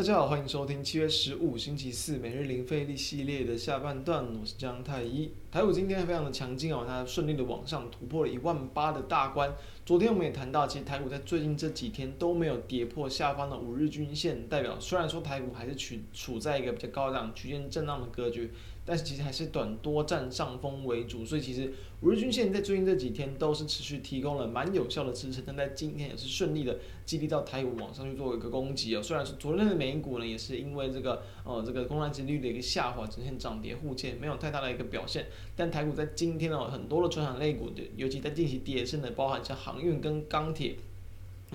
大家好，欢迎收听七月十五星期四每日零费力系列的下半段，我是江太一。台股今天非常的强劲哦，它顺利的往上突破了一万八的大关。昨天我们也谈到，其实台股在最近这几天都没有跌破下方的五日均线，代表虽然说台股还是处处在一个比较高档区间震荡的格局。但是其实还是短多占上风为主，所以其实五日均线在最近这几天都是持续提供了蛮有效的支撑，但在今天也是顺利的激励到台股往上去做一个攻击啊。虽然说昨天的美股呢也是因为这个呃这个公债殖利率的一个下滑，呈现涨跌互见，没有太大的一个表现。但台股在今天呢，很多的传产类股，尤其在近期跌深的，包含像航运跟钢铁，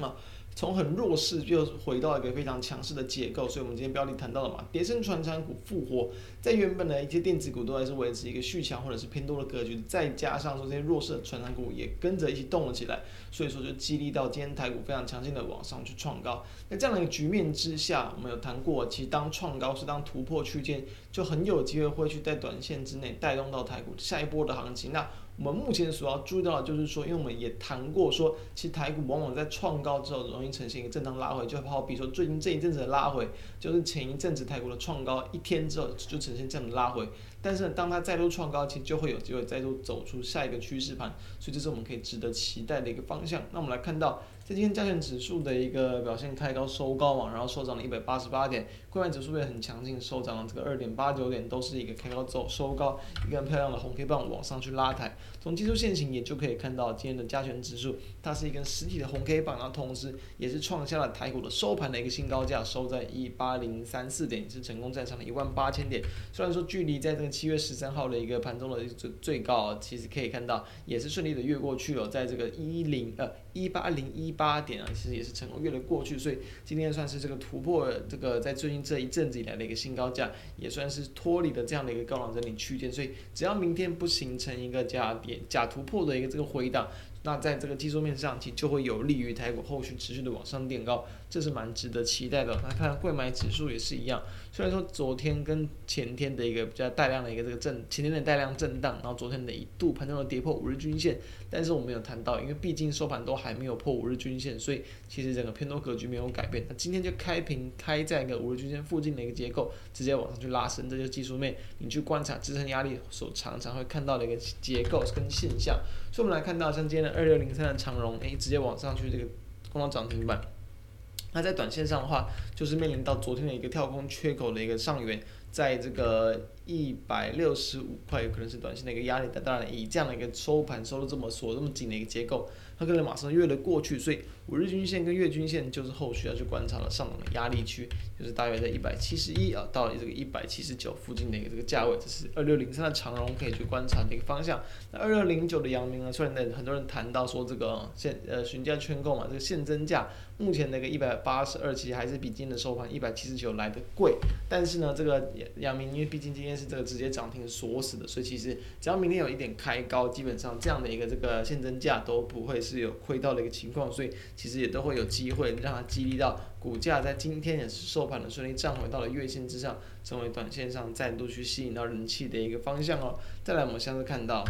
啊。从很弱势就回到一个非常强势的结构，所以我们今天标题谈到了嘛，跌深传产股复活，在原本的一些电子股都还是维持一个续强或者是偏多的格局，再加上说这些弱势的传产股也跟着一起动了起来，所以说就激励到今天台股非常强劲的往上去创高。那这样的一个局面之下，我们有谈过，其实当创高是当突破区间，就很有机会会去在短线之内带动到台股下一波的行情。那我们目前所要注意到的就是说，因为我们也谈过说，其实台股往往在创高之后容易呈现一个震荡拉回，就好比说最近这一阵子的拉回，就是前一阵子台股的创高一天之后就呈现这样的拉回，但是当它再度创高，其实就会有机会再度走出下一个趋势盘，所以这是我们可以值得期待的一个方向。那我们来看到。在今天加权指数的一个表现，开高收高嘛，然后收涨了一百八十八点，柜买指数也很强劲，收涨了这个二点八九点，都是一个开高走收高，一个很漂亮的红 K 棒往上去拉抬。从技术线型也就可以看到，今天的加权指数它是一根实体的红 K 棒，然后同时也是创下了台股的收盘的一个新高价，收在一八零三四点，是成功站上了一万八千点。虽然说距离在这个七月十三号的一个盘中的最最高，其实可以看到也是顺利的越过去了，在这个一零呃一八零一。八点啊，其实也是成功越了过去，所以今天算是这个突破，这个在最近这一阵子以来的一个新高价，也算是脱离了这样的一个高档整理区间，所以只要明天不形成一个假跌假突破的一个这个回档。那在这个技术面上，其实就会有利于台股后续持续的往上垫高，这是蛮值得期待的。那看贵买指数也是一样，虽然说昨天跟前天的一个比较带量的一个这个震，前天的带量震荡，然后昨天的一度盘中的跌破五日均线，但是我们有谈到，因为毕竟收盘都还没有破五日均线，所以其实整个偏多格局没有改变。那今天就开平开在一个五日均线附近的一个结构，直接往上去拉升，这就技术面你去观察支撑压力所常常会看到的一个结构跟现象。所以我们来看到像今天的。二六零三的长荣，诶，直接往上去，这个攻到涨停板。那在短线上的话，就是面临到昨天的一个跳空缺口的一个上缘，在这个一百六十五块，有可能是短线的一个压力。但当然，以这样的一个收盘收的这么锁这么紧的一个结构。它可能马上越了过去，所以五日均线跟月均线就是后续要去观察的上涨的压力区，就是大约在一百七十一啊，到这个一百七十九附近的一个这个价位，这是二六零三的长荣可以去观察的一个方向。那二六零九的阳明呢，虽然很多人谈到说这个现呃询价圈购嘛，这个现增价目前那个一百八十二其实还是比今天的收盘一百七十九来的贵，但是呢，这个阳明因为毕竟今天是这个直接涨停锁死的，所以其实只要明天有一点开高，基本上这样的一个这个现增价都不会。是有亏到的一个情况，所以其实也都会有机会让它激励到股价，在今天也是收盘的顺利站回到了月线之上，成为短线上再度去吸引到人气的一个方向哦。再来，我们下次看到，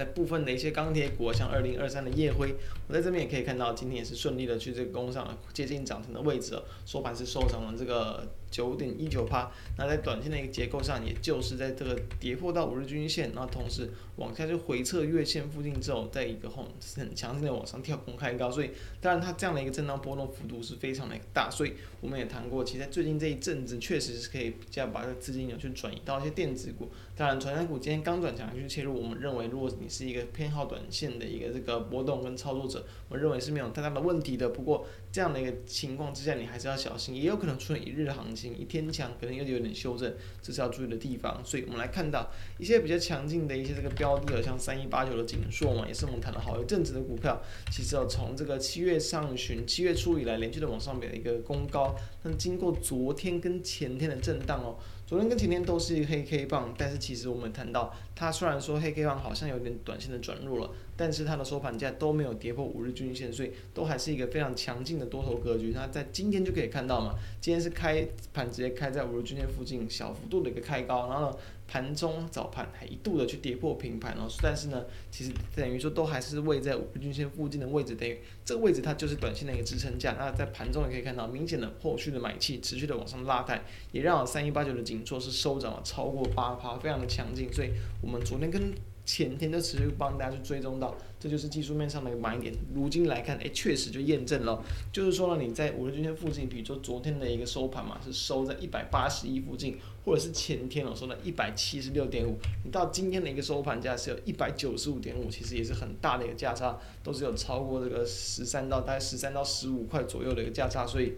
在部分的一些钢铁股，像二零二三的夜辉，我在这边也可以看到，今天也是顺利的去这个攻上了接近涨停的位置，收盘是收涨了这个。九点一九趴，那在短线的一个结构上，也就是在这个跌破到五日均线，然后同时往下就回撤月线附近之后，在一个红很强劲的往上跳空开高，所以当然它这样的一个震荡波动幅度是非常的大，所以我们也谈过，其实在最近这一阵子确实是可以比较把这个资金流去转移到一些电子股，当然传产股今天刚转强去切入，我们认为如果你是一个偏好短线的一个这个波动跟操作者，我认为是没有太大的问题的。不过这样的一个情况之下，你还是要小心，也有可能出现一日行情。一天强可能又有点修正，这是要注意的地方。所以我们来看到一些比较强劲的一些这个标的，像三一八九的锦硕嘛，也是我们谈了好一阵子的股票。其实哦，从这个七月上旬、七月初以来，连续的往上面的一个攻高，那经过昨天跟前天的震荡哦。昨天跟前天都是一个黑 K 棒，但是其实我们谈到它虽然说黑 K 棒好像有点短线的转弱了，但是它的收盘价都没有跌破五日均线，所以都还是一个非常强劲的多头格局。那在今天就可以看到嘛，今天是开盘直接开在五日均线附近，小幅度的一个开高，然后呢。盘中早盘还一度的去跌破平盘哦，但是呢，其实等于说都还是位在五日均线附近的位置，等于这个位置它就是短线的一个支撑价。那在盘中也可以看到明显的后续的买气持续的往上拉抬，也让三一八九的紧缩是收涨了超过八趴，非常的强劲。所以我们昨天跟前天就持续帮大家去追踪到，这就是技术面上的一个买点。如今来看，哎，确实就验证了，就是说呢，你在五日均线附近，比如说昨天的一个收盘嘛，是收在一百八十一附近，或者是前天我说的一百七十六点五，你到今天的一个收盘价是有一百九十五点五，其实也是很大的一个价差，都是有超过这个十三到大概十三到十五块左右的一个价差，所以。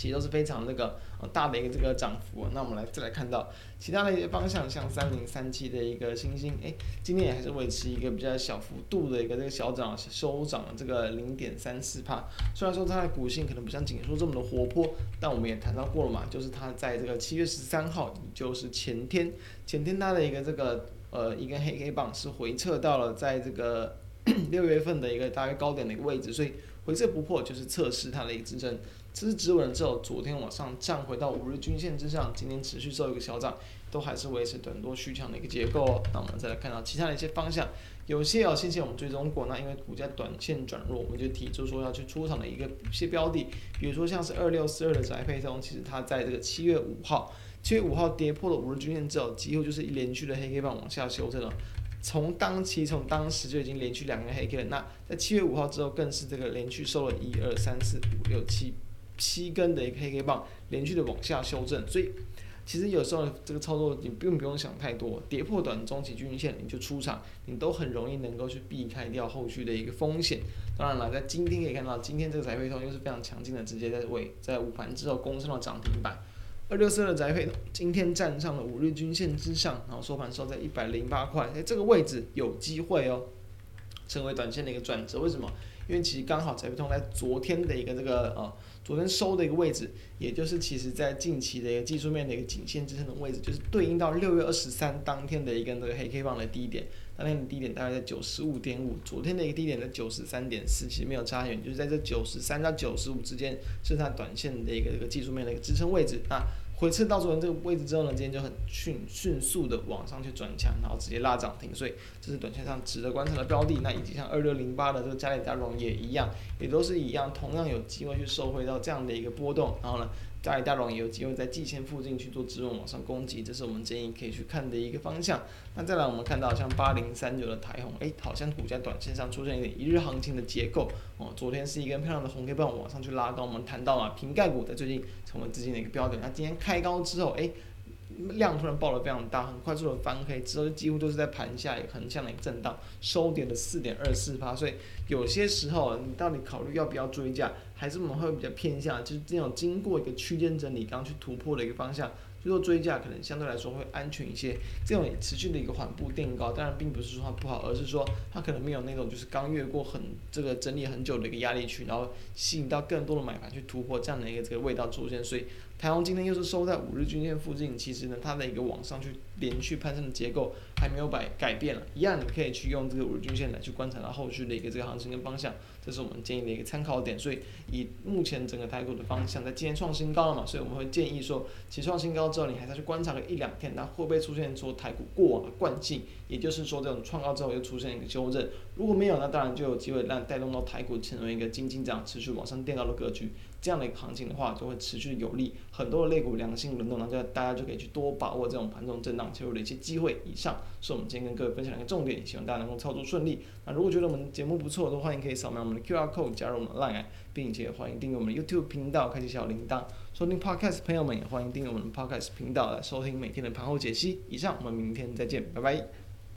其实都是非常那个呃大的一个这个涨幅，那我们来再来看到其他的一些方向，像三零三七的一个欣兴，哎，今天也还是维持一个比较小幅度的一个这个小涨，收涨了这个零点三四帕。虽然说它的股性可能不像景硕这么的活泼，但我们也谈到过了嘛，就是它在这个七月十三号，就是前天，前天它的一个这个呃一根黑 K 棒是回撤到了在这个六月份的一个大约高点的一个位置，所以回撤不破就是测试它的一个支撑。这是止稳了之后，昨天往上站回到五日均线之上，今天持续做一个小涨，都还是维持短多续强的一个结构哦。那我们再来看到其他的一些方向，有些哦，先前我们追踪过，那因为股价短线转弱，我们就提出说要去出场的一个一些标的，比如说像是二六四二的宅配通，其实它在这个七月五号，七月五号跌破了五日均线之后，几乎就是连续的黑 K 棒往下修正了。从当期从当时就已经连续两个黑 K 了，那在七月五号之后更是这个连续收了一二三四五六七。七根的一个黑 K 棒连续的往下修正，所以其实有时候这个操作你并不用想太多，跌破短中期均线你就出场，你都很容易能够去避开掉后续的一个风险。当然了，在今天可以看到，今天这个财会通又是非常强劲的，直接在尾在午盘之后攻上了涨停板。二六四二的宅配今天站上了五日均线之上，然后收盘收在一百零八块，哎，这个位置有机会哦，成为短线的一个转折。为什么？因为其实刚好宅配通在昨天的一个这个呃。昨天收的一个位置，也就是其实在近期的一个技术面的一个颈线支撑的位置，就是对应到六月二十三当天的一个这个黑 K 棒的低点，当天的低点大概在九十五点五，昨天的一个低点在九十三点四，其实没有差远，就是在这九十三到九十五之间是它短线的一个这个技术面的一个支撑位置啊。回撤到昨天这个位置之后呢，今天就很迅迅速的往上去转强，然后直接拉涨停，所以是短线上值得观察的标的。那以及像二六零八的这个嘉里大荣也一样，也都是一样，同样有机会去收回到这样的一个波动，然后呢。嘉里大荣也有机会在季线附近去做止稳往上攻击，这是我们建议可以去看的一个方向。那再来，我们看到像八零三九的台红，诶，好像股价短线上出现一点一日行情的结构哦。昨天是一根漂亮的红 K 棒往上去拉高，我们谈到了瓶盖股在最近成为资金的一个标准。那今天开高之后，诶。量突然爆得非常大，很快速的翻黑，之后几乎都是在盘下一个横向的一个震荡，收跌了四点二四趴。所以有些时候你到底考虑要不要追价，还是我们会比较偏向，就是这种经过一个区间整理刚去突破的一个方向。就说追价可能相对来说会安全一些，这种持续的一个缓步垫高，当然并不是说它不好，而是说它可能没有那种就是刚越过很这个整理很久的一个压力区，然后吸引到更多的买盘去突破这样的一个这个味道出现。所以台湾今天又是收在五日均线附近，其实呢它的一个往上去连续攀升的结构还没有改改变了，一样你可以去用这个五日均线来去观察到后续的一个这个行情跟方向，这是我们建议的一个参考点。所以以目前整个台股的方向，在今天创新高了嘛，所以我们会建议说，其创新高。之后你还再去观察个一两天，那会不会出现说台股过往的惯性，也就是说这种创高之后又出现一个修正？如果没有，那当然就有机会让带动到台股成为一个金金涨持续往上垫高的格局。这样的一个行情的话，就会持续有利很多的类股良性轮动，那就大家就可以去多把握这种盘中震荡切入的一些机会。以上是我们今天跟各位分享的一个重点，希望大家能够操作顺利。那如果觉得我们节目不错，都欢迎可以扫描我们的 QR code 加入我们的 Line，并且欢迎订阅我们的 YouTube 频道，开启小铃铛。收听 Podcast 朋友们也欢迎订阅我们的 Podcast 频道来收听每天的盘后解析。以上，我们明天再见，拜拜。